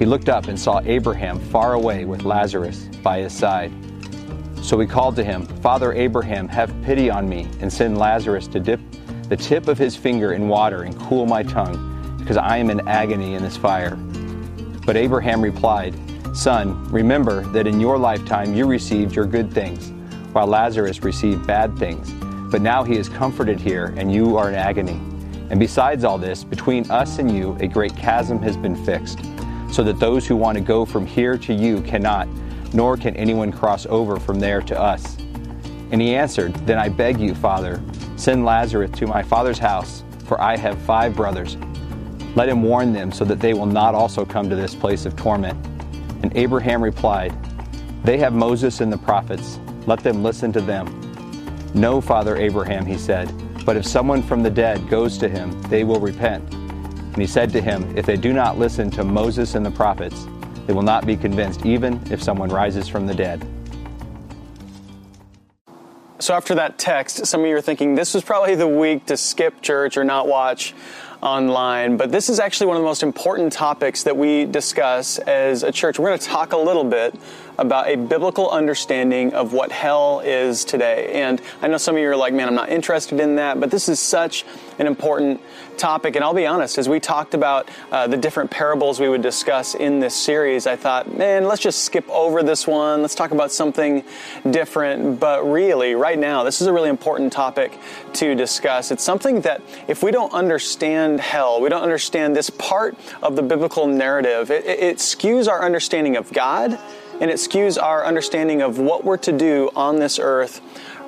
he looked up and saw Abraham far away with Lazarus by his side. So he called to him, Father Abraham, have pity on me, and send Lazarus to dip the tip of his finger in water and cool my tongue, because I am in agony in this fire. But Abraham replied, Son, remember that in your lifetime you received your good things, while Lazarus received bad things. But now he is comforted here, and you are in agony. And besides all this, between us and you, a great chasm has been fixed so that those who want to go from here to you cannot, nor can anyone cross over from there to us. And he answered, Then I beg you, Father, send Lazarus to my father's house, for I have five brothers. Let him warn them so that they will not also come to this place of torment. And Abraham replied, They have Moses and the prophets. Let them listen to them. No, Father Abraham, he said, but if someone from the dead goes to him, they will repent. And he said to him, If they do not listen to Moses and the prophets, they will not be convinced, even if someone rises from the dead. So, after that text, some of you are thinking this was probably the week to skip church or not watch online, but this is actually one of the most important topics that we discuss as a church. We're going to talk a little bit about a biblical understanding of what hell is today. And I know some of you are like, man, I'm not interested in that, but this is such an important topic. And I'll be honest, as we talked about uh, the different parables we would discuss in this series, I thought, man, let's just skip over this one. Let's talk about something different. But really, right now, this is a really important topic to discuss. It's something that if we don't understand hell, we don't understand this part of the biblical narrative, it, it skews our understanding of God and it skews our understanding of what we're to do on this earth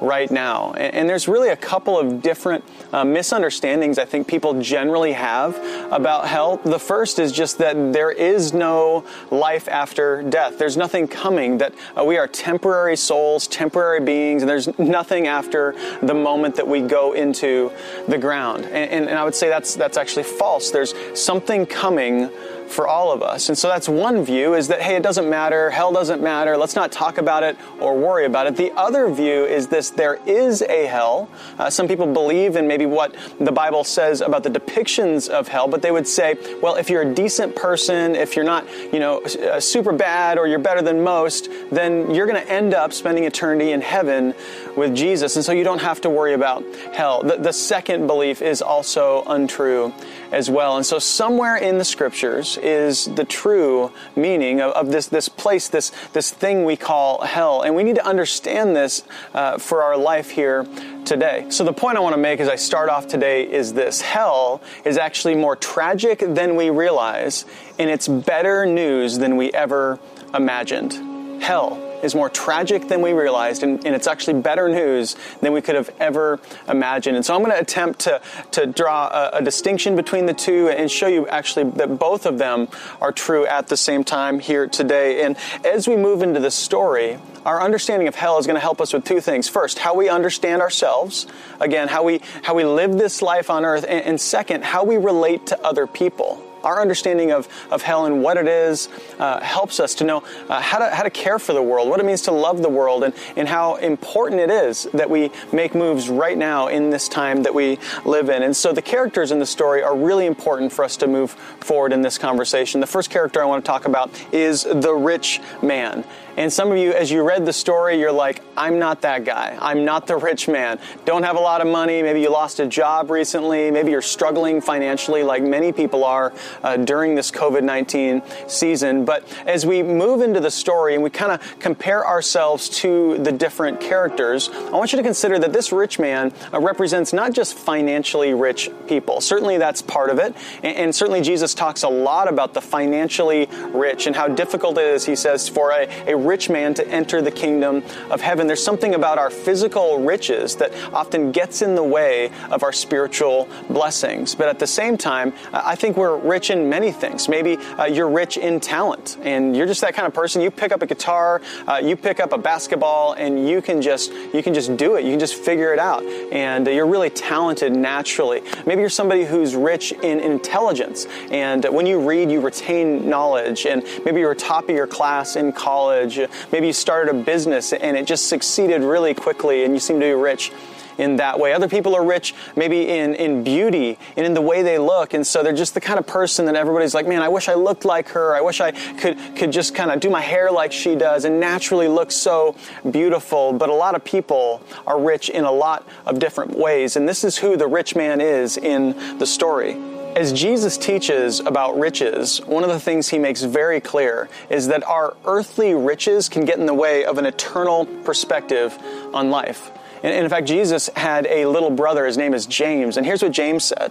right now. And, and there's really a couple of different uh, misunderstandings I think people generally have about hell. The first is just that there is no life after death. There's nothing coming, that uh, we are temporary souls, temporary beings, and there's nothing after the moment that we go into the ground. And, and, and I would say that's, that's actually false. There's something coming for all of us. And so that's one view is that, hey, it doesn't matter, hell doesn't matter, let's not talk about it or worry about it. The other view is this there is a hell. Uh, some people believe in maybe what the Bible says about the depictions of hell, but they would say, well, if you're a decent person, if you're not, you know, uh, super bad or you're better than most, then you're going to end up spending eternity in heaven with Jesus. And so you don't have to worry about hell. The, the second belief is also untrue as well. And so somewhere in the scriptures is the true meaning of, of this, this place, this, this thing we call hell. And we need to understand this uh, for our life here today. So the point I want to make as I start off today is this. Hell is actually more tragic than we realize, and it's better news than we ever imagined. Hell is more tragic than we realized, and, and, it's actually better news than we could have ever imagined. And so I'm going to attempt to, to draw a, a, distinction between the two and show you actually that both of them are true at the same time here today. And as we move into the story, our understanding of hell is going to help us with two things. First, how we understand ourselves. Again, how we, how we live this life on earth. and, and second, how we relate to other people our understanding of, of hell and what it is uh, helps us to know uh, how, to, how to care for the world, what it means to love the world, and, and how important it is that we make moves right now in this time that we live in. And so the characters in the story are really important for us to move forward in this conversation. The first character I want to talk about is the rich man. And some of you, as you read the story, you're like, I'm not that guy. I'm not the rich man. Don't have a lot of money. Maybe you lost a job recently. Maybe you're struggling financially, like many people are uh, during this COVID 19 season. But as we move into the story and we kind of compare ourselves to the different characters, I want you to consider that this rich man uh, represents not just financially rich people. Certainly that's part of it. And, and certainly Jesus talks a lot about the financially rich and how difficult it is, he says, for a, a rich man to enter the kingdom of heaven. There's something about our physical riches that often gets in the way of our spiritual blessings. But at the same time, I think we're rich in many things. Maybe uh, you're rich in talent and you're just that kind of person. You pick up a guitar, uh, you pick up a basketball, and you can just you can just do it. You can just figure it out, and you're really talented naturally. Maybe you're somebody who's rich in intelligence, and when you read, you retain knowledge. And maybe you're top of your class in college college. Maybe you started a business and it just succeeded really quickly and you seem to be rich in that way. Other people are rich maybe in, in beauty and in the way they look. And so they're just the kind of person that everybody's like, man, I wish I looked like her. I wish I could, could just kind of do my hair like she does and naturally look so beautiful. But a lot of people are rich in a lot of different ways. And this is who the rich man is in the story. As Jesus teaches about riches, one of the things he makes very clear is that our earthly riches can get in the way of an eternal perspective on life. And in fact, Jesus had a little brother, his name is James, and here's what James said.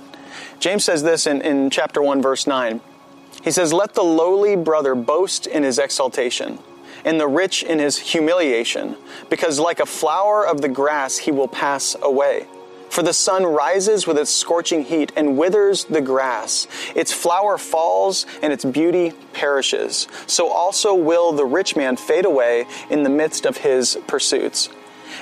James says this in, in chapter 1, verse 9. He says, Let the lowly brother boast in his exaltation, and the rich in his humiliation, because like a flower of the grass he will pass away. For the sun rises with its scorching heat and withers the grass. Its flower falls and its beauty perishes. So also will the rich man fade away in the midst of his pursuits.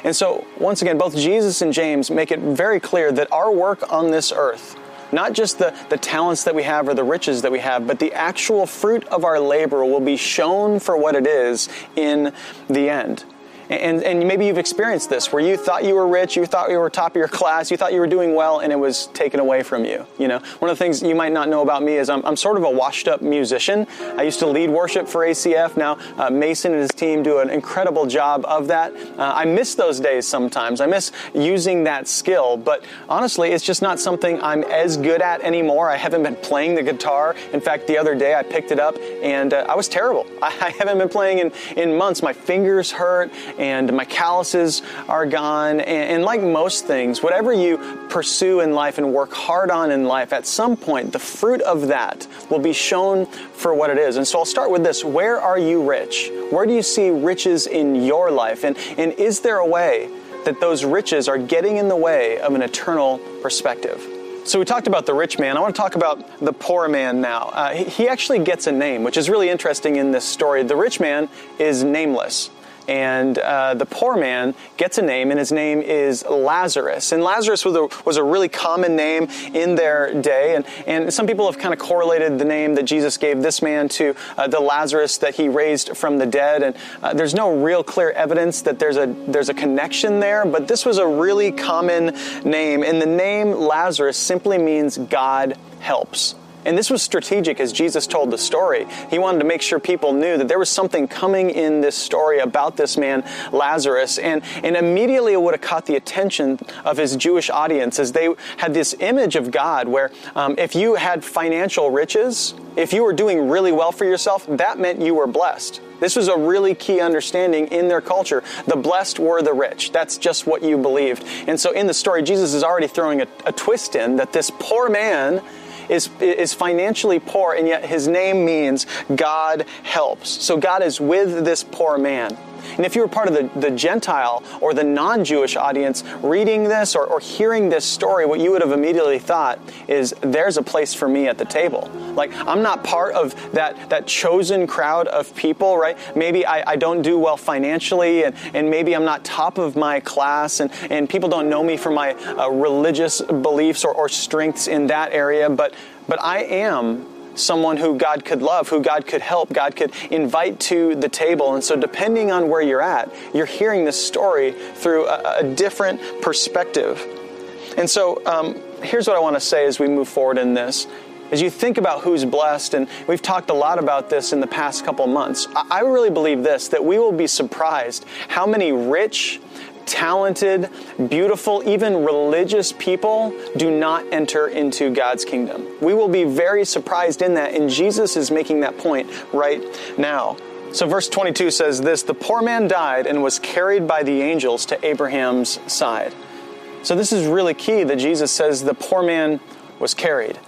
And so, once again, both Jesus and James make it very clear that our work on this earth, not just the, the talents that we have or the riches that we have, but the actual fruit of our labor will be shown for what it is in the end. And, and maybe you've experienced this where you thought you were rich, you thought you were top of your class, you thought you were doing well, and it was taken away from you. You know, one of the things you might not know about me is I'm, I'm sort of a washed up musician. I used to lead worship for ACF. Now, uh, Mason and his team do an incredible job of that. Uh, I miss those days sometimes. I miss using that skill, but honestly, it's just not something I'm as good at anymore. I haven't been playing the guitar. In fact, the other day I picked it up and uh, I was terrible. I, I haven't been playing in, in months. My fingers hurt and my calluses are gone. And, and, like most things, whatever you pursue in life and work hard on in life, at some point, the fruit of that will be shown for what it is. And so I'll start with this Where are you rich? Where do you see riches in your life? And, and is there a way that those riches are getting in the way of an eternal perspective? So we talked about the rich man. I want to talk about the poor man now. Uh, he, he actually gets a name, which is really interesting in this story. The rich man is nameless and uh, the poor man gets a name, and his name is Lazarus. And Lazarus was a, was a really common name in their day, and, and some people have kind of correlated the name that Jesus gave this man to uh, the Lazarus that he raised from the dead. And uh, there's no real clear evidence that there's a there's a connection there, but this was a really common name, and the name Lazarus simply means God helps. And this was strategic as Jesus told the story. He wanted to make sure people knew that there was something coming in this story about this man, Lazarus. And, and immediately it would have caught the attention of his Jewish audience as they had this image of God where um, if you had financial riches, if you were doing really well for yourself, that meant you were blessed. This was a really key understanding in their culture. The blessed were the rich. That's just what you believed. And so in the story, Jesus is already throwing a, a twist in that this poor man is, is financially poor, and yet his name means God helps. So God is with this poor man. And if you were part of the, the Gentile or the non Jewish audience reading this or, or hearing this story, what you would have immediately thought is there's a place for me at the table. Like, I'm not part of that, that chosen crowd of people, right? Maybe I, I don't do well financially, and, and maybe I'm not top of my class, and, and people don't know me for my uh, religious beliefs or, or strengths in that area, but, but I am someone who God could love, who God could help, God could invite to the table. And so, depending on where you're at, you're hearing this story through a, a different perspective. And so, um, here's what I want to say as we move forward in this. As you think about who's blessed, and we've talked a lot about this in the past couple months, I really believe this that we will be surprised how many rich, talented, beautiful, even religious people do not enter into God's kingdom. We will be very surprised in that, and Jesus is making that point right now. So, verse 22 says this The poor man died and was carried by the angels to Abraham's side. So, this is really key that Jesus says the poor man was carried.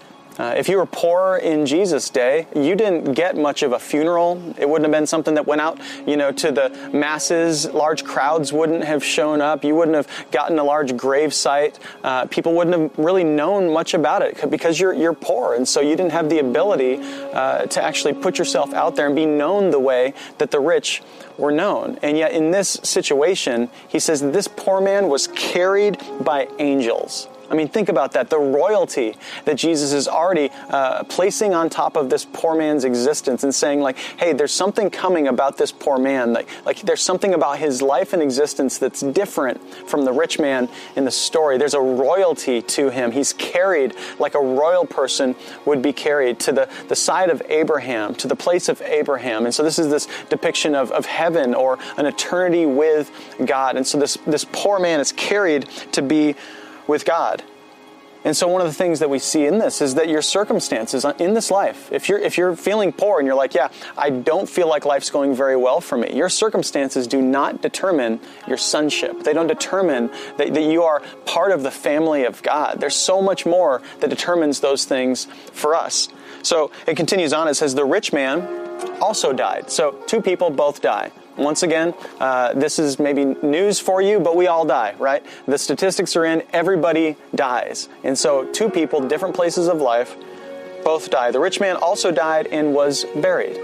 Uh, if you were poor in Jesus' day, you didn't get much of a funeral. It wouldn't have been something that went out, you know, to the masses. Large crowds wouldn't have shown up. You wouldn't have gotten a large grave site. Uh, people wouldn't have really known much about it because you're you're poor, and so you didn't have the ability uh, to actually put yourself out there and be known the way that the rich were known. And yet, in this situation, he says this poor man was carried by angels. I mean, think about that. The royalty that Jesus is already uh, placing on top of this poor man's existence and saying, like, hey, there's something coming about this poor man. Like, like there's something about his life and existence that's different from the rich man in the story. There's a royalty to him. He's carried like a royal person would be carried to the, the side of Abraham, to the place of Abraham. And so this is this depiction of, of heaven or an eternity with God. And so this, this poor man is carried to be with God. And so one of the things that we see in this is that your circumstances in this life, if you're if you're feeling poor and you're like, yeah, I don't feel like life's going very well for me, your circumstances do not determine your sonship. They don't determine that, that you are part of the family of God. There's so much more that determines those things for us. So it continues on, it says, the rich man also died. So two people both die. Once again, uh, this is maybe news for you, but we all die, right? The statistics are in, everybody dies. And so, two people, different places of life, both die. The rich man also died and was buried.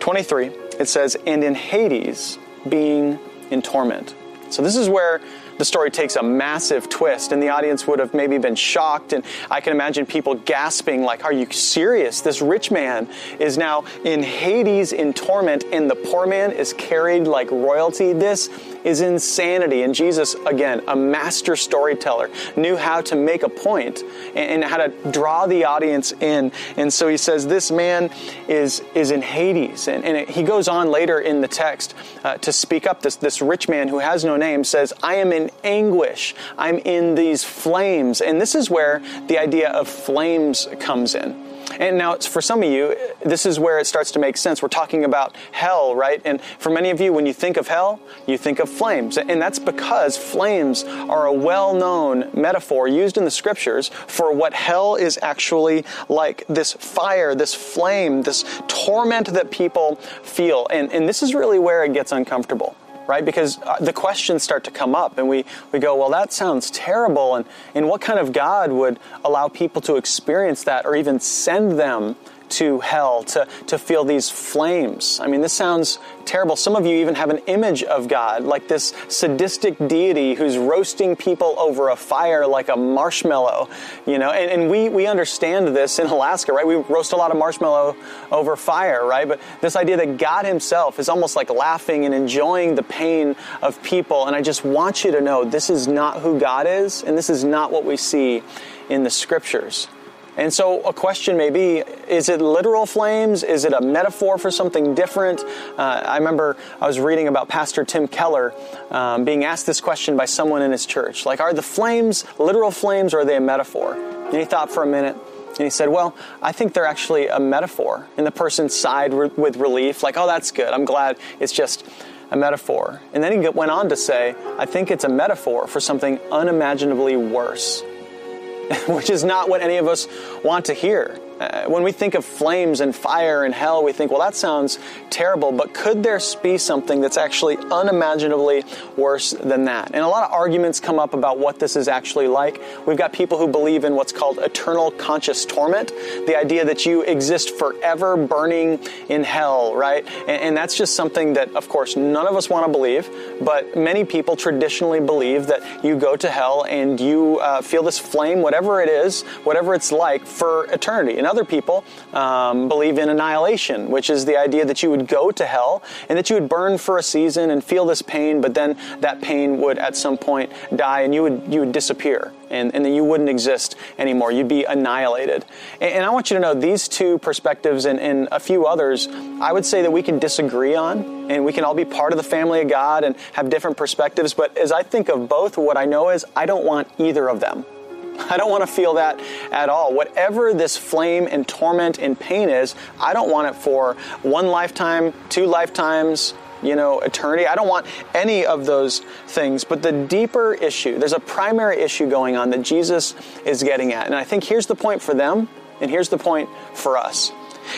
23, it says, and in Hades, being in torment. So, this is where the story takes a massive twist, and the audience would have maybe been shocked. And I can imagine people gasping, like, Are you serious? This rich man is now in Hades in torment, and the poor man is carried like royalty. This is insanity. And Jesus, again, a master storyteller, knew how to make a point and, how to draw the audience in. And so he says, This man is, is in Hades. And, and it, he goes on later in the text uh, to speak up. This, this rich man who has no name says, I am in anguish. I'm in these flames. And this is where the idea of flames comes in. And now, for some of you, this is where it starts to make sense. We're talking about hell, right? And for many of you, when you think of hell, you think of flames. And that's because flames are a well known metaphor used in the scriptures for what hell is actually like this fire, this flame, this torment that people feel. And, and this is really where it gets uncomfortable right? Because uh, the questions start to come up and we, we go, well, that sounds terrible. And, and what kind of God would allow people to experience that or even send them to hell to, to feel these flames. I mean, this sounds terrible. Some of you even have an image of God, like this sadistic deity who's roasting people over a fire like a marshmallow, you know, and, and we, we understand this in Alaska, right? We roast a lot of marshmallow over fire, right? But this idea that God himself is almost like laughing and enjoying the pain of people. And I just want you to know this is not who God is, and this is not what we see in the scriptures. And so a question may be, is it literal flames? Is it a metaphor for something different? Uh, I remember I was reading about Pastor Tim Keller um, being asked this question by someone in his church. Like, are the flames literal flames or are they a metaphor? And he thought for a minute. And he said, Well, I think they're actually a metaphor. And the person sighed re- with relief, like, Oh, that's good. I'm glad it's just a metaphor. And then he went on to say, I think it's a metaphor for something unimaginably worse. which is not what any of us want to hear. Uh, when we think of flames and fire and hell, we think, well, that sounds terrible, but could there be something that's actually unimaginably worse than that? And a lot of arguments come up about what this is actually like. We've got people who believe in what's called eternal conscious torment, the idea that you exist forever burning in hell, right? And, and that's just something that, of course, none of us want to believe, but many people traditionally believe that you go to hell and you uh, feel this flame, whatever it is, whatever it's like, for eternity. And other people um, believe in annihilation, which is the idea that you would go to hell and that you would burn for a season and feel this pain, but then that pain would at some point die and you would you would disappear and, and then you wouldn't exist anymore. You'd be annihilated. And, and I want you to know these two perspectives and, and a few others, I would say that we can disagree on and we can all be part of the family of God and have different perspectives. But as I think of both, what I know is I don't want either of them. I don't want to feel that at all. Whatever this flame and torment and pain is, I don't want it for one lifetime, two lifetimes, you know, eternity. I don't want any of those things. But the deeper issue, there's a primary issue going on that Jesus is getting at. And I think here's the point for them, and here's the point for us.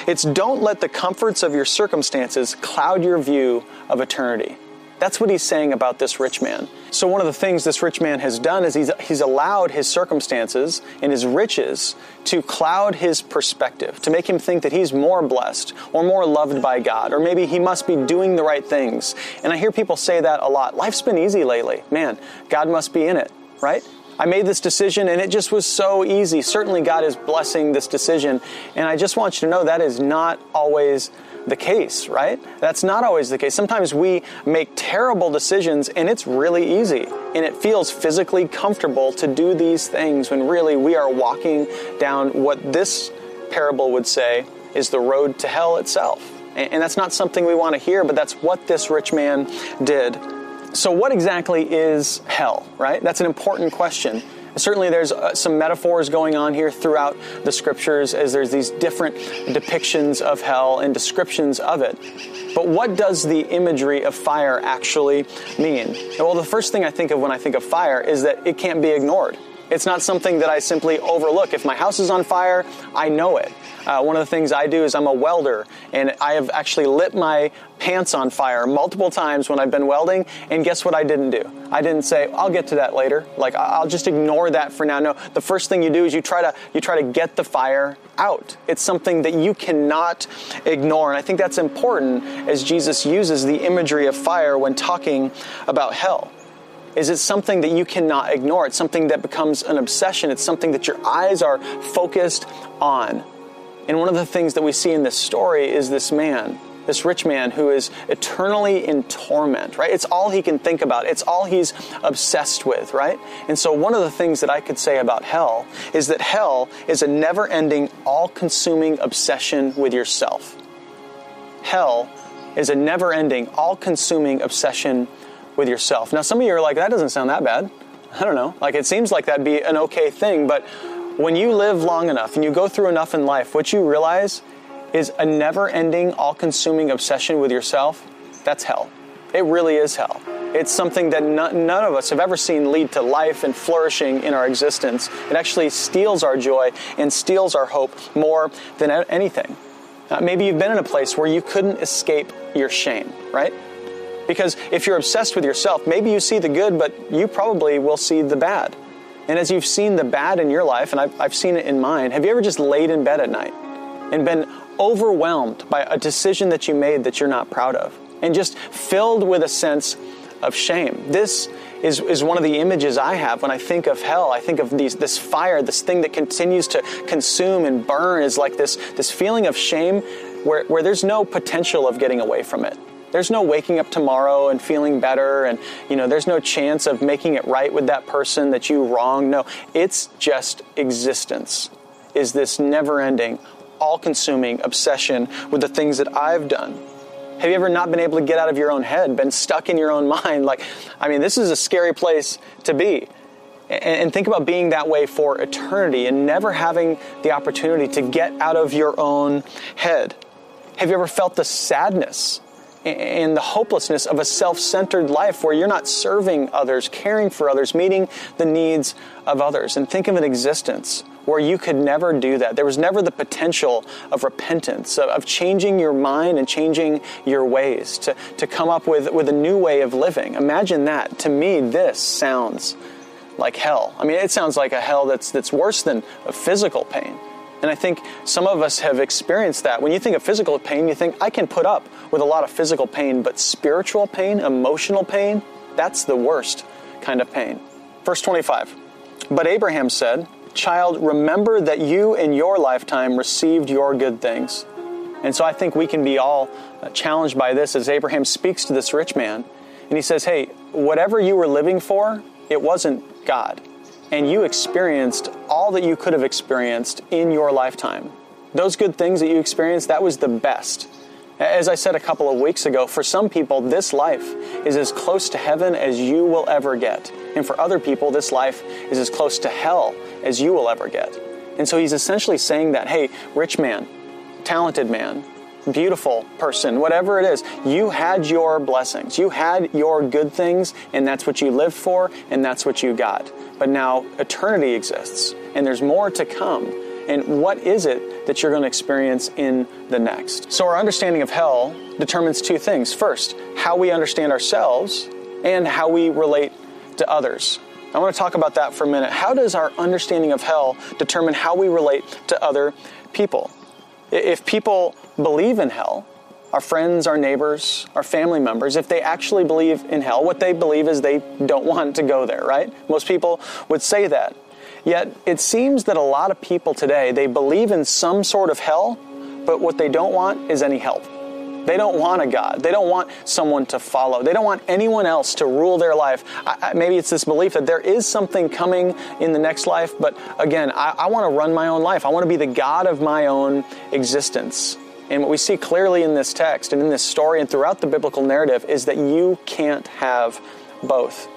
It's don't let the comforts of your circumstances cloud your view of eternity. That's what he's saying about this rich man. So, one of the things this rich man has done is he's, he's allowed his circumstances and his riches to cloud his perspective, to make him think that he's more blessed or more loved by God, or maybe he must be doing the right things. And I hear people say that a lot. Life's been easy lately. Man, God must be in it, right? I made this decision and it just was so easy. Certainly, God is blessing this decision. And I just want you to know that is not always the case, right? That's not always the case. Sometimes we make terrible decisions and it's really easy and it feels physically comfortable to do these things when really we are walking down what this parable would say is the road to hell itself. And that's not something we want to hear, but that's what this rich man did. So, what exactly is hell, right? That's an important question. Certainly, there's uh, some metaphors going on here throughout the scriptures as there's these different depictions of hell and descriptions of it. But what does the imagery of fire actually mean? Well, the first thing I think of when I think of fire is that it can't be ignored. It's not something that I simply overlook. If my house is on fire, I know it. Uh, one of the things I do is I'm a welder, and I have actually lit my pants on fire multiple times when I've been welding. And guess what I didn't do? I didn't say I'll get to that later. Like I'll just ignore that for now. No, the first thing you do is you try to you try to get the fire out. It's something that you cannot ignore, and I think that's important as Jesus uses the imagery of fire when talking about hell is it something that you cannot ignore. It's something that becomes an obsession. It's something that your eyes are focused on. And one of the things that we see in this story is this man, this rich man who is eternally in torment, right? It's all he can think about. It's all he's obsessed with, right? And so one of the things that I could say about hell is that hell is a never-ending, all-consuming obsession with yourself. Hell is a never-ending, all-consuming obsession with yourself. Now some of you are like, that doesn't sound that bad. I don't know. Like it seems like that'd be an okay thing, but when you live long enough and you go through enough in life, what you realize is a never ending, all consuming obsession with yourself. That's hell. It really is hell. It's something that none of us have ever seen lead to life and flourishing in our existence. It actually steals our joy and steals our hope more than anything. Uh, maybe you've been in a place where you couldn't escape your shame, right? Because if you're obsessed with yourself, maybe you see the good, but you probably will see the bad. And as you've seen the bad in your life, and I've, I've seen it in mine, have you ever just laid in bed at night and been overwhelmed by a decision that you made that you're not proud of and just filled with a sense of shame? This is, is one of the images I have when I think of hell. I think of these, this fire, this thing that continues to consume and burn is like this, this feeling of shame where, where there's no potential of getting away from it. There's no waking up tomorrow and feeling better and you know there's no chance of making it right with that person that you wronged. No, it's just existence. Is this never-ending, all-consuming obsession with the things that I've done? Have you ever not been able to get out of your own head, been stuck in your own mind? Like, I mean, this is a scary place to be. And think about being that way for eternity and never having the opportunity to get out of your own head. Have you ever felt the sadness and the hopelessness of a self centered life where you're not serving others, caring for others, meeting the needs of others. And think of an existence where you could never do that. There was never the potential of repentance, of changing your mind and changing your ways, to, to come up with, with a new way of living. Imagine that. To me, this sounds like hell. I mean, it sounds like a hell that's, that's worse than a physical pain. And I think some of us have experienced that. When you think of physical pain, you think, I can put up with a lot of physical pain, but spiritual pain, emotional pain, that's the worst kind of pain. Verse 25. But Abraham said, Child, remember that you in your lifetime received your good things. And so I think we can be all uh, challenged by this as Abraham speaks to this rich man. And he says, Hey, whatever you were living for, it wasn't God and you experienced all that you could have experienced in your lifetime. Those good things that you experienced, that was the best. As I said a couple of weeks ago, for some people, this life is as close to heaven as you will ever get. And for other people, this life is as close to hell as you will ever get. And so he's essentially saying that, hey, rich man, talented man, beautiful person, whatever it is, you had your blessings. You had your good things, and that's what you lived for, and that's what you got. But now eternity exists, and there's more to come. And what is it that you're going to experience in the next? So, our understanding of hell determines two things. First, how we understand ourselves and how we relate to others. I want to talk about that for a minute. How does our understanding of hell determine how we relate to other people? If people believe in hell, our friends, our neighbors, our family members, if they actually believe in hell, what they believe is they don't want to go there, right? Most people would say that. Yet it seems that a lot of people today, they believe in some sort of hell, but what they don't want is any help. They don't want a God. They don't want someone to follow. They don't want anyone else to rule their life. I, maybe it's this belief that there is something coming in the next life, but again, I, I want to run my own life. I want to be the God of my own existence. And what we see clearly in this text and in this story and throughout the biblical narrative is that you can't have both.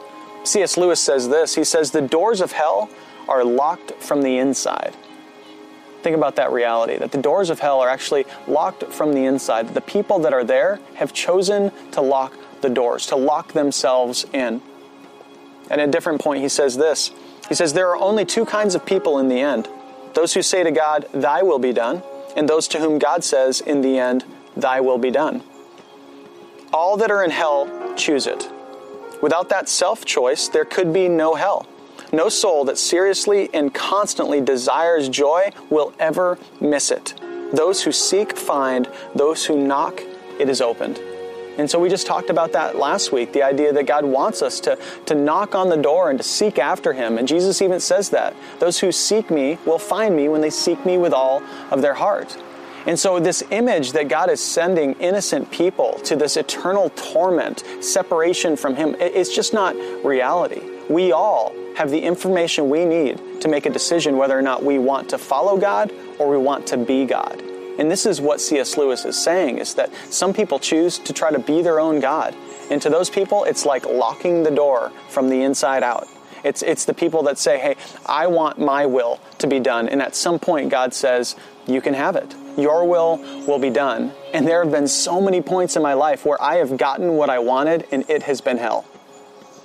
C.S. Lewis says this He says, The doors of hell are locked from the inside. Think about that reality that the doors of hell are actually locked from the inside. That the people that are there have chosen to lock the doors, to lock themselves in. And at a different point, he says this He says, There are only two kinds of people in the end those who say to God, Thy will be done, and those to whom God says, in the end, Thy will be done. All that are in hell choose it. Without that self choice, there could be no hell. No soul that seriously and constantly desires joy will ever miss it. Those who seek find, those who knock, it is opened. And so we just talked about that last week the idea that God wants us to, to knock on the door and to seek after Him. And Jesus even says that. Those who seek me will find me when they seek me with all of their heart. And so, this image that God is sending innocent people to this eternal torment, separation from Him, it's just not reality. We all have the information we need to make a decision whether or not we want to follow God or we want to be God. And this is what C.S. Lewis is saying is that some people choose to try to be their own God. And to those people, it's like locking the door from the inside out. It's, it's the people that say, hey, I want my will to be done. And at some point, God says, you can have it. Your will will be done. And there have been so many points in my life where I have gotten what I wanted and it has been hell.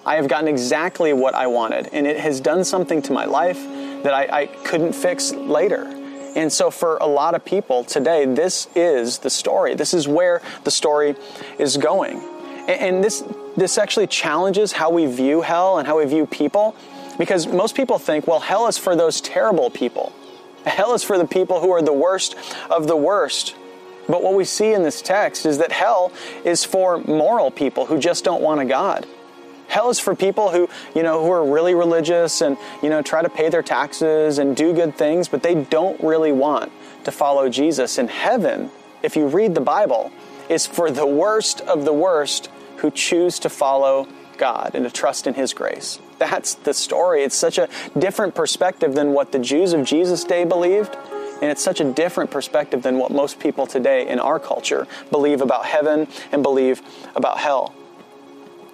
I have gotten exactly what I wanted and it has done something to my life that I, I couldn't fix later. And so, for a lot of people today, this is the story. This is where the story is going. And this, this actually challenges how we view hell and how we view people because most people think, well, hell is for those terrible people. Hell is for the people who are the worst of the worst. But what we see in this text is that hell is for moral people who just don't want a God. Hell is for people who, you know, who are really religious and, you know, try to pay their taxes and do good things, but they don't really want to follow Jesus. And heaven, if you read the Bible, is for the worst of the worst who choose to follow God and to trust in His grace. That's the story. It's such a different perspective than what the Jews of Jesus' day believed. And it's such a different perspective than what most people today in our culture believe about heaven and believe about hell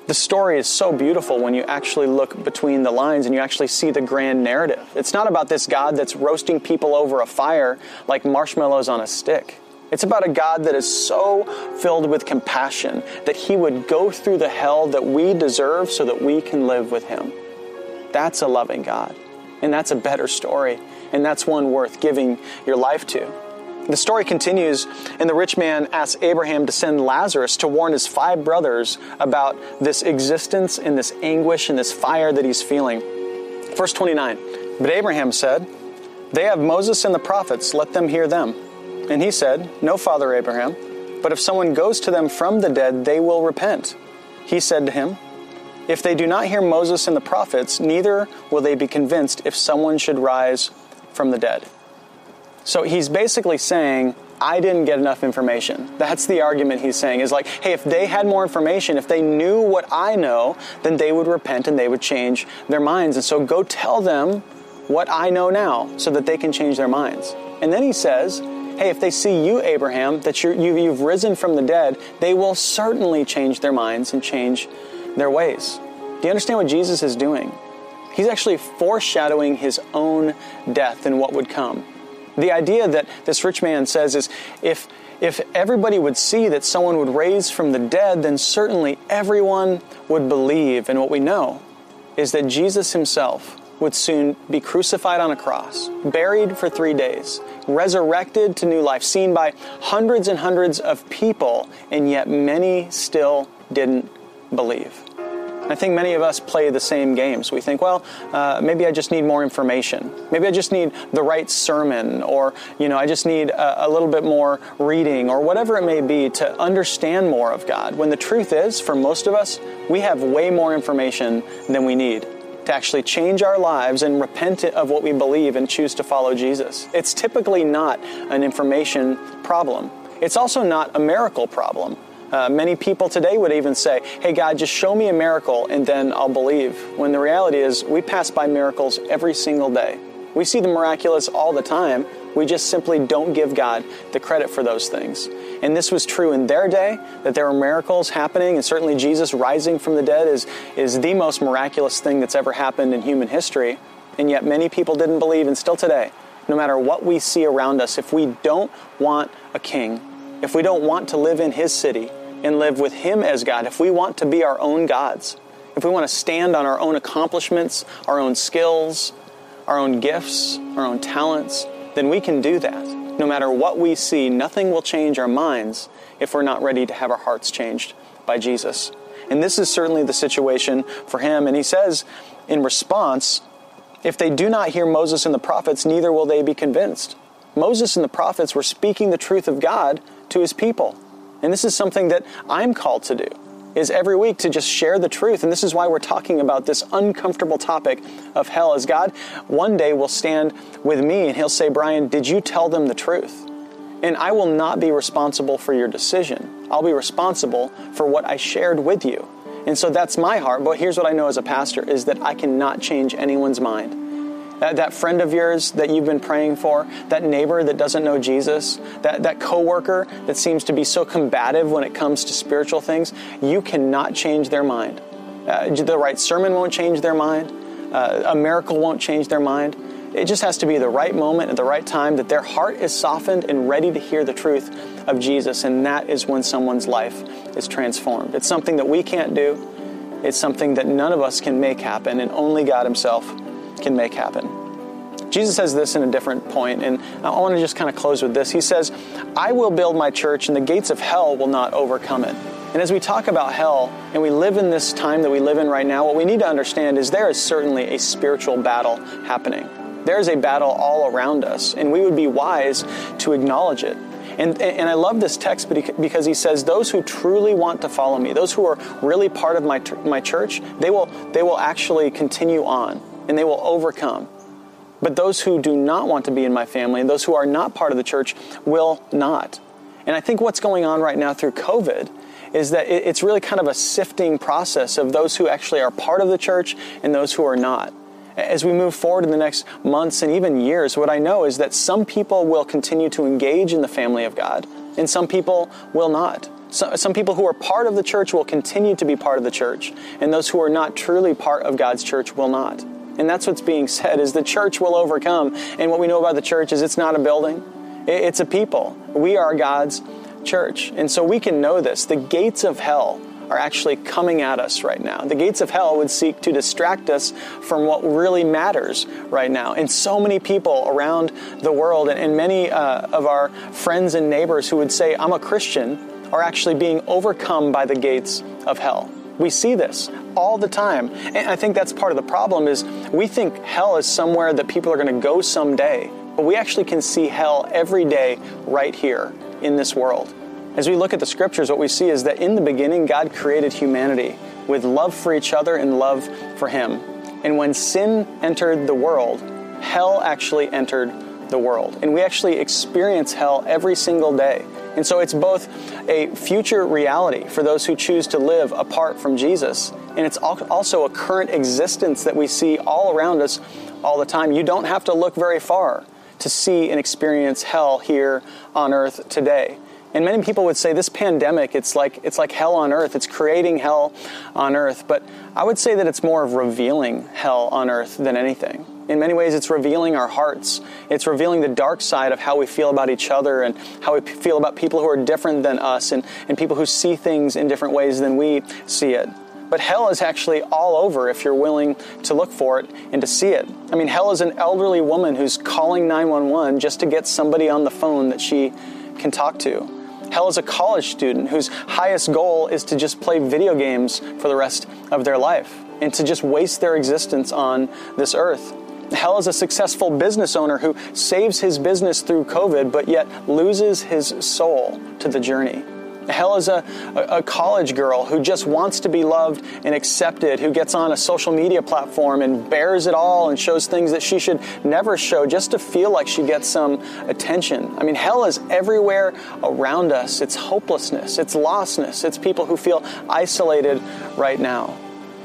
the story is so beautiful when you actually look between the lines and you actually see the grand narrative. It's not about this God that's roasting people over a fire like marshmallows on a stick. It's about a God that is so filled with compassion that he would go through the hell that we deserve so that we can live with him. That's a loving God. And that's a better story. And that's one worth giving your life to. The story continues, and the rich man asks Abraham to send Lazarus to warn his five brothers about this existence and this anguish and this fire that he's feeling. Verse 29 But Abraham said, They have Moses and the prophets, let them hear them. And he said, No, Father Abraham, but if someone goes to them from the dead, they will repent. He said to him, If they do not hear Moses and the prophets, neither will they be convinced if someone should rise from the dead. So he's basically saying, I didn't get enough information. That's the argument he's saying is like, hey, if they had more information, if they knew what I know, then they would repent and they would change their minds. And so go tell them what I know now so that they can change their minds. And then he says, hey, if they see you, Abraham, that you, you've risen from the dead, they will certainly change their minds and change their ways. Do you understand what Jesus is doing? He's actually foreshadowing his own death and what would come. The idea that this rich man says is if, if everybody would see that someone would raise from the dead, then certainly everyone would believe. And what we know is that Jesus himself would soon be crucified on a cross, buried for three days, resurrected to new life, seen by hundreds and hundreds of people, and yet many still didn't believe. I think many of us play the same games. We think, well, uh, maybe I just need more information. Maybe I just need the right sermon, or you know, I just need a, a little bit more reading, or whatever it may be, to understand more of God. When the truth is, for most of us, we have way more information than we need to actually change our lives and repent of what we believe and choose to follow Jesus. It's typically not an information problem. It's also not a miracle problem. Uh, many people today would even say, Hey, God, just show me a miracle and then I'll believe. When the reality is, we pass by miracles every single day. We see the miraculous all the time. We just simply don't give God the credit for those things. And this was true in their day, that there were miracles happening, and certainly Jesus rising from the dead is, is the most miraculous thing that's ever happened in human history. And yet many people didn't believe, and still today, no matter what we see around us, if we don't want a king, if we don't want to live in his city, and live with Him as God, if we want to be our own gods, if we want to stand on our own accomplishments, our own skills, our own gifts, our own talents, then we can do that. No matter what we see, nothing will change our minds if we're not ready to have our hearts changed by Jesus. And this is certainly the situation for him. And he says in response, if they do not hear Moses and the prophets, neither will they be convinced. Moses and the prophets were speaking the truth of God to his people. And this is something that I'm called to do is every week to just share the truth. And this is why we're talking about this uncomfortable topic of hell as God one day will stand with me and he'll say, "Brian, did you tell them the truth?" And I will not be responsible for your decision. I'll be responsible for what I shared with you. And so that's my heart. But here's what I know as a pastor is that I cannot change anyone's mind. That, that friend of yours that you've been praying for, that neighbor that doesn't know Jesus, that, that coworker that seems to be so combative when it comes to spiritual things, you cannot change their mind. Uh, the right sermon won't change their mind. Uh, a miracle won't change their mind. It just has to be the right moment at the right time that their heart is softened and ready to hear the truth of Jesus, and that is when someone's life is transformed. It's something that we can't do. It's something that none of us can make happen, and only God Himself can make happen. Jesus says this in a different point, and I want to just kind of close with this. He says, I will build my church, and the gates of hell will not overcome it. And as we talk about hell, and we live in this time that we live in right now, what we need to understand is there is certainly a spiritual battle happening. There is a battle all around us, and we would be wise to acknowledge it. And, and I love this text because he says, Those who truly want to follow me, those who are really part of my, my church, they will, they will actually continue on and they will overcome. But those who do not want to be in my family and those who are not part of the church will not. And I think what's going on right now through COVID is that it's really kind of a sifting process of those who actually are part of the church and those who are not. As we move forward in the next months and even years, what I know is that some people will continue to engage in the family of God and some people will not. some people who are part of the church will continue to be part of the church, and those who are not truly part of God's church will not. And that's what's being said is the church will overcome. And what we know about the church is it's not a building. It's a people. We are God's church. And so we can know this. The gates of hell are actually coming at us right now. The gates of hell would seek to distract us from what really matters right now. And so many people around the world, and many uh, of our friends and neighbors who would say, I'm a Christian, are actually being overcome by the gates of hell. We see this all the time. And I think that's part of the problem is we think hell is somewhere that people are going to go someday. But we actually can see hell every day right here in this world. As we look at the scriptures, what we see is that in the beginning, God created humanity with love for each other and love for Him. And when sin entered the world, hell actually entered the world. And we actually experience hell every single day. And so it's both a future reality for those who choose to live apart from Jesus, and it's also a current existence that we see all around us all the time. You don't have to look very far to see and experience hell here on earth today. And many people would say this pandemic, it's like, it's like hell on earth. It's creating hell on earth. But I would say that it's more of revealing hell on earth than anything. In many ways, it's revealing our hearts. It's revealing the dark side of how we feel about each other and how we feel about people who are different than us and, and people who see things in different ways than we see it. But hell is actually all over if you're willing to look for it and to see it. I mean, hell is an elderly woman who's calling 911 just to get somebody on the phone that she can talk to. Hell is a college student whose highest goal is to just play video games for the rest of their life and to just waste their existence on this earth. Hell is a successful business owner who saves his business through COVID but yet loses his soul to the journey. Hell is a, a, college girl who just wants to be loved and accepted, who gets on a social media platform and bears it all and shows things that she should never show just to feel like she gets some attention. I mean, hell is everywhere around us. It's hopelessness, it's lostness, it's people who feel isolated right now.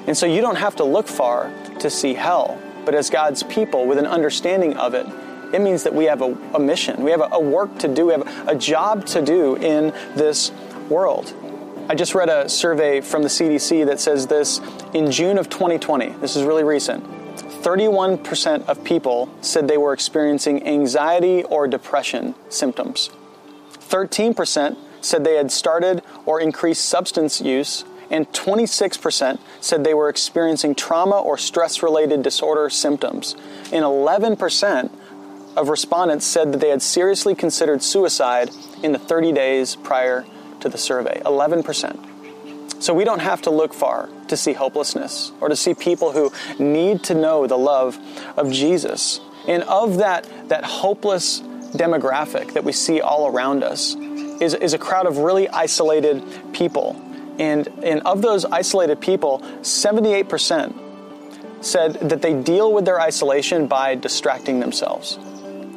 And so you don't have to look far to see hell. But as God's people with an understanding of it, it means that we have a, a mission. We have a, a, work to do. We have a job to do in this world. I just read a survey from the CDC that says this in June of 2020. This is really recent. 31% of people said they were experiencing anxiety or depression symptoms. 13% said they had started or increased substance use, and 26% said they were experiencing trauma or stress related disorder symptoms. And 11% of respondents said that they had seriously considered suicide in the 30 days prior to the survey 11%. So we don't have to look far to see hopelessness or to see people who need to know the love of Jesus. And of that, that hopeless demographic that we see all around us is, is a crowd of really isolated people. And, and of those isolated people, 78% said that they deal with their isolation by distracting themselves.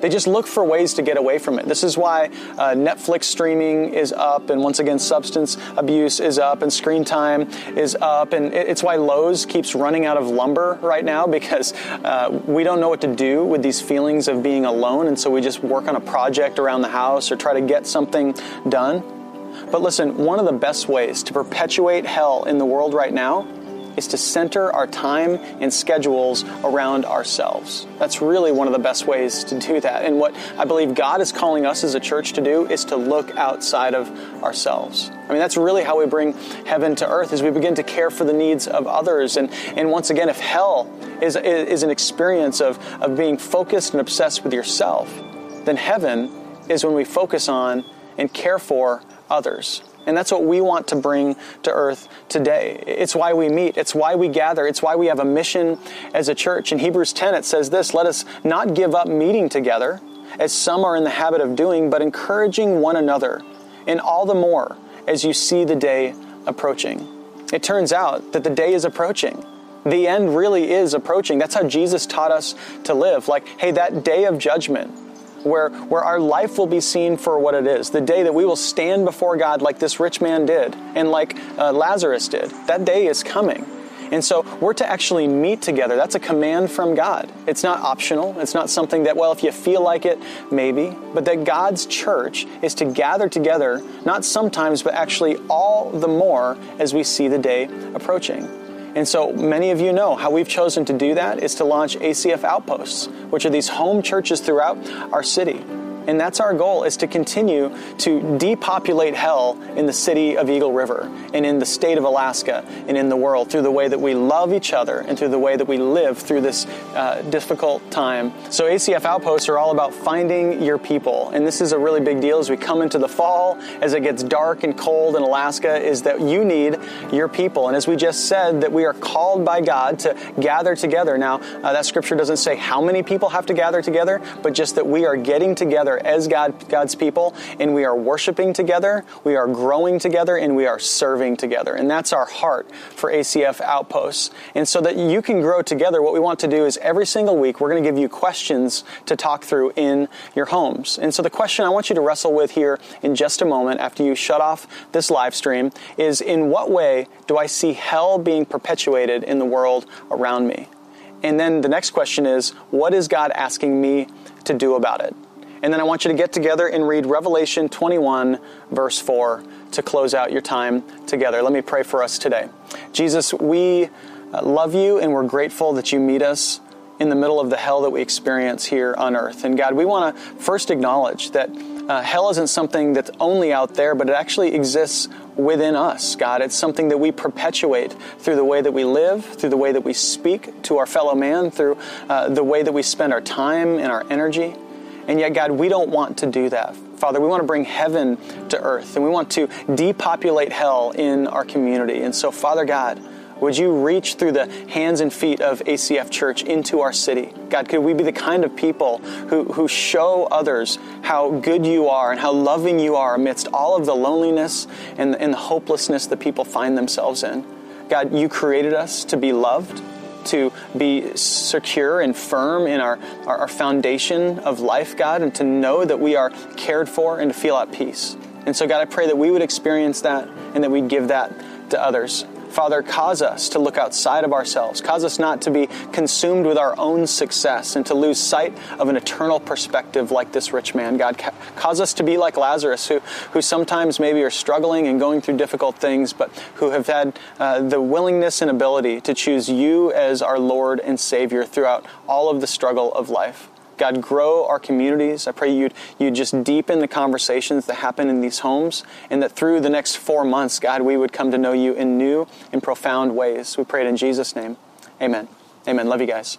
They just look for ways to get away from it. This is why uh, Netflix streaming is up, and once again, substance abuse is up, and screen time is up. And it's why Lowe's keeps running out of lumber right now because uh, we don't know what to do with these feelings of being alone, and so we just work on a project around the house or try to get something done. But listen, one of the best ways to perpetuate hell in the world right now is to center our time and schedules around ourselves. That's really one of the best ways to do that. And what I believe God is calling us as a church to do is to look outside of ourselves. I mean, that's really how we bring heaven to earth, is we begin to care for the needs of others. And, and once again, if hell is, is an experience of, of being focused and obsessed with yourself, then heaven is when we focus on and care for others. And that's what we want to bring to earth today. It's why we meet. It's why we gather. It's why we have a mission as a church. In Hebrews 10, it says this Let us not give up meeting together, as some are in the habit of doing, but encouraging one another, and all the more as you see the day approaching. It turns out that the day is approaching. The end really is approaching. That's how Jesus taught us to live. Like, hey, that day of judgment, where, where our life will be seen for what it is. The day that we will stand before God like this rich man did and like uh, Lazarus did. That day is coming. And so we're to actually meet together. That's a command from God. It's not optional. It's not something that, well, if you feel like it, maybe. But that God's church is to gather together, not sometimes, but actually all the more as we see the day approaching. And so many of you know how we've chosen to do that is to launch ACF Outposts, which are these home churches throughout our city. And that's our goal is to continue to depopulate hell in the city of Eagle River and in the state of Alaska and in the world through the way that we love each other and through the way that we live through this uh, difficult time. So ACF Outposts are all about finding your people. And this is a really big deal as we come into the fall, as it gets dark and cold in Alaska, is that you need your people. And as we just said, that we are called by God to gather together. Now, uh, that scripture doesn't say how many people have to gather together, but just that we are getting together as God, God's people and we are worshiping together, we are growing together, and we are serving together. And that's our heart for ACF Outposts. And so that you can grow together, what we want to do is every single week we're going to give you questions to talk through in your homes. And so the question I want you to wrestle with here in just a moment after you shut off this live stream is in what way do I see hell being perpetuated in the world around me? And then the next question is, what is God asking me to do about it? And then I want you to get together and read Revelation 21, verse 4, to close out your time together. Let me pray for us today. Jesus, we uh, love you and we're grateful that you meet us in the middle of the hell that we experience here on earth. And God, we want to first acknowledge that uh, hell isn't something that's only out there, but it actually exists within us, God. It's something that we perpetuate through the way that we live, through the way that we speak to our fellow man, through uh, the way that we spend our time and our energy. And yet, God, we don't want to do that. Father, we want to bring heaven to earth and we want to depopulate hell in our community. And so, Father God, would you reach through the hands and feet of ACF Church into our city? God, could we be the kind of people who, who show others how good you are and how loving you are amidst all of the loneliness and, and the hopelessness that people find themselves in? God, you created us to be loved to be secure and firm in our, our, our foundation of life, God, and to know that we are cared for and to feel at peace. And so, God, I pray that we would experience that and that we'd give that to others. Father, cause us to look outside of ourselves. Cause us not to be consumed with our own success and to lose sight of an eternal perspective like this rich man. God, cause us to be like Lazarus, who, who sometimes maybe are struggling and going through difficult things, but who have had uh, the willingness and ability to choose you as our Lord and Savior throughout all of the struggle of life. God, grow our communities. I pray you'd, you'd just deepen the conversations that happen in these homes, and that through the next four months, God, we would come to know you in new and profound ways. We pray it in Jesus' name. Amen. Amen. Love you guys.